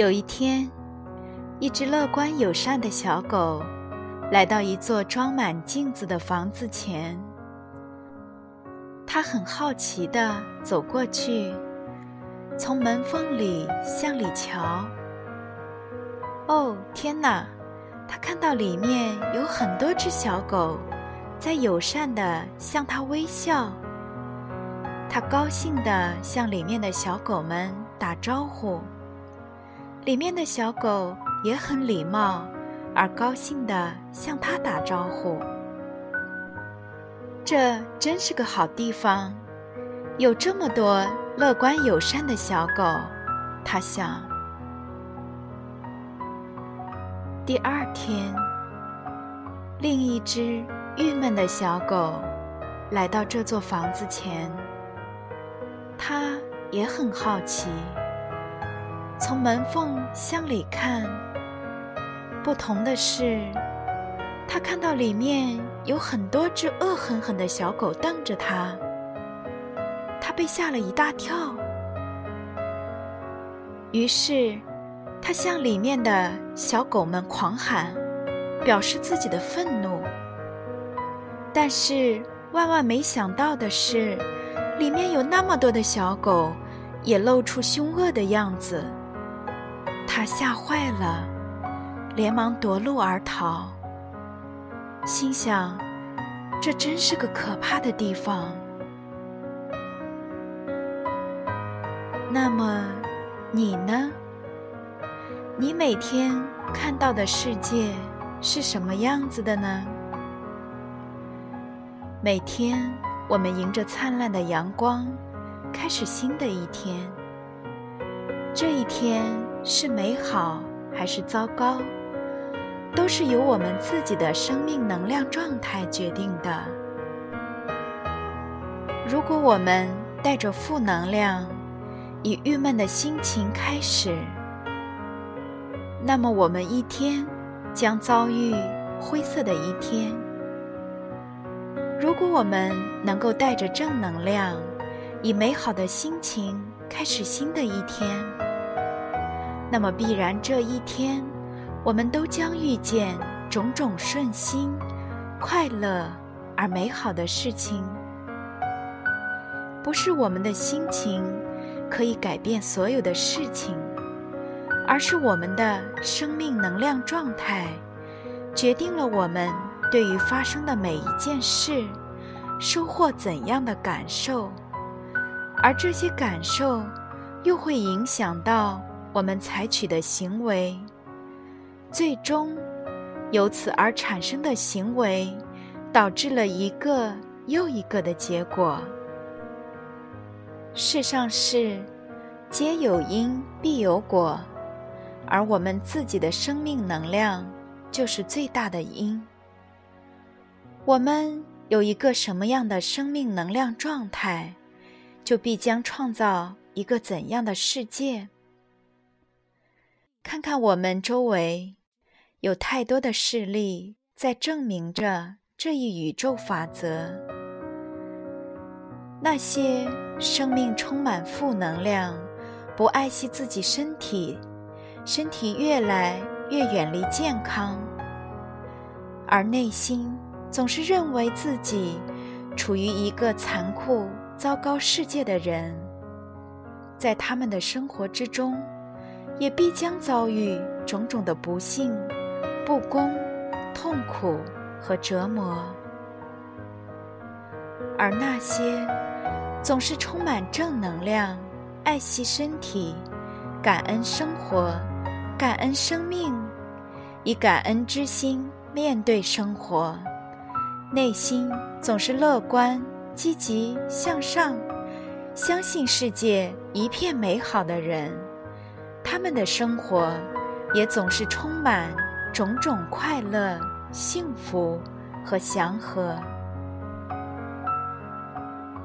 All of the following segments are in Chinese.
有一天，一只乐观友善的小狗来到一座装满镜子的房子前。它很好奇地走过去，从门缝里向里瞧。哦，天哪！它看到里面有很多只小狗，在友善地向它微笑。它高兴地向里面的小狗们打招呼。里面的小狗也很礼貌，而高兴地向他打招呼。这真是个好地方，有这么多乐观友善的小狗，他想。第二天，另一只郁闷的小狗来到这座房子前，它也很好奇。从门缝向里看，不同的是，他看到里面有很多只恶狠狠的小狗瞪着他，他被吓了一大跳。于是，他向里面的小狗们狂喊，表示自己的愤怒。但是，万万没想到的是，里面有那么多的小狗，也露出凶恶的样子。他吓坏了，连忙夺路而逃。心想：这真是个可怕的地方。那么，你呢？你每天看到的世界是什么样子的呢？每天，我们迎着灿烂的阳光，开始新的一天。这一天。是美好还是糟糕，都是由我们自己的生命能量状态决定的。如果我们带着负能量，以郁闷的心情开始，那么我们一天将遭遇灰色的一天。如果我们能够带着正能量，以美好的心情开始新的一天。那么必然这一天，我们都将遇见种种顺心、快乐而美好的事情。不是我们的心情可以改变所有的事情，而是我们的生命能量状态决定了我们对于发生的每一件事收获怎样的感受，而这些感受又会影响到。我们采取的行为，最终由此而产生的行为，导致了一个又一个的结果。世上事皆有因必有果，而我们自己的生命能量就是最大的因。我们有一个什么样的生命能量状态，就必将创造一个怎样的世界。看看我们周围，有太多的事例在证明着这一宇宙法则。那些生命充满负能量、不爱惜自己身体、身体越来越远离健康，而内心总是认为自己处于一个残酷、糟糕世界的人，在他们的生活之中。也必将遭遇种种的不幸、不公、痛苦和折磨，而那些总是充满正能量、爱惜身体、感恩生活、感恩生命，以感恩之心面对生活，内心总是乐观、积极向上，相信世界一片美好的人，他们的生活也总是充满种种快乐、幸福和祥和。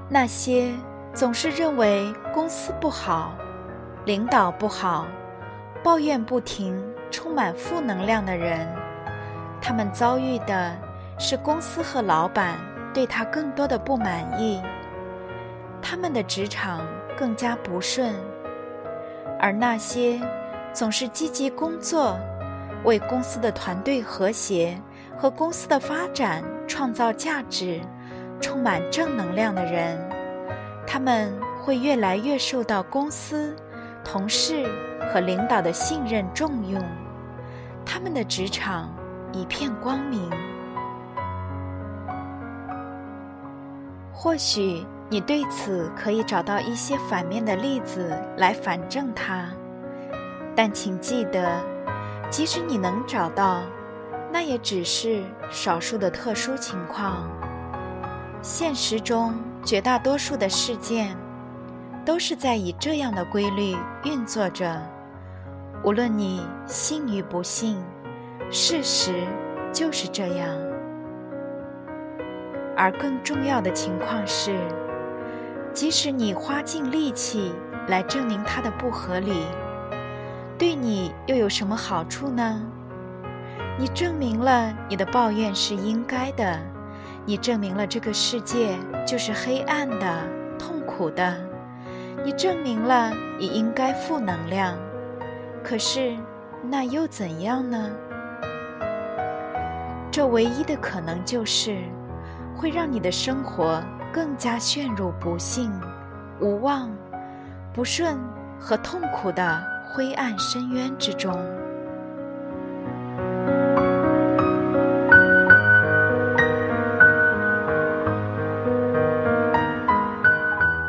那些总是认为公司不好、领导不好、抱怨不停、充满负能量的人，他们遭遇的是公司和老板对他更多的不满意。他们的职场更加不顺，而那些总是积极工作、为公司的团队和谐和公司的发展创造价值、充满正能量的人，他们会越来越受到公司、同事和领导的信任重用，他们的职场一片光明。或许。你对此可以找到一些反面的例子来反证它，但请记得，即使你能找到，那也只是少数的特殊情况。现实中绝大多数的事件，都是在以这样的规律运作着。无论你信与不信，事实就是这样。而更重要的情况是。即使你花尽力气来证明它的不合理，对你又有什么好处呢？你证明了你的抱怨是应该的，你证明了这个世界就是黑暗的、痛苦的，你证明了你应该负能量。可是，那又怎样呢？这唯一的可能就是，会让你的生活。更加陷入不幸、无望、不顺和痛苦的灰暗深渊之中。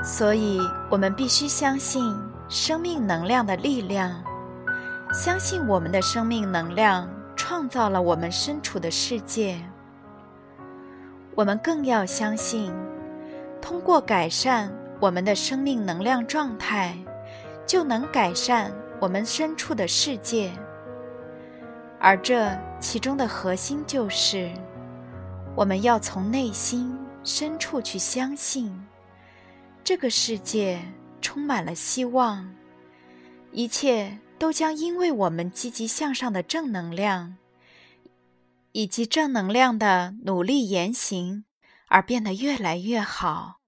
所以，我们必须相信生命能量的力量，相信我们的生命能量创造了我们身处的世界。我们更要相信。通过改善我们的生命能量状态，就能改善我们身处的世界。而这其中的核心就是，我们要从内心深处去相信，这个世界充满了希望，一切都将因为我们积极向上的正能量，以及正能量的努力言行。而变得越来越好，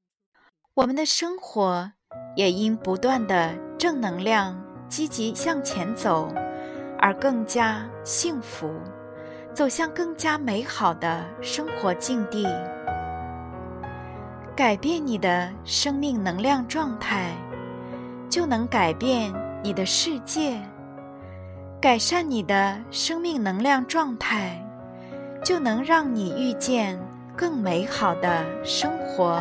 我们的生活也因不断的正能量、积极向前走，而更加幸福，走向更加美好的生活境地。改变你的生命能量状态，就能改变你的世界；改善你的生命能量状态，就能让你遇见。更美好的生活。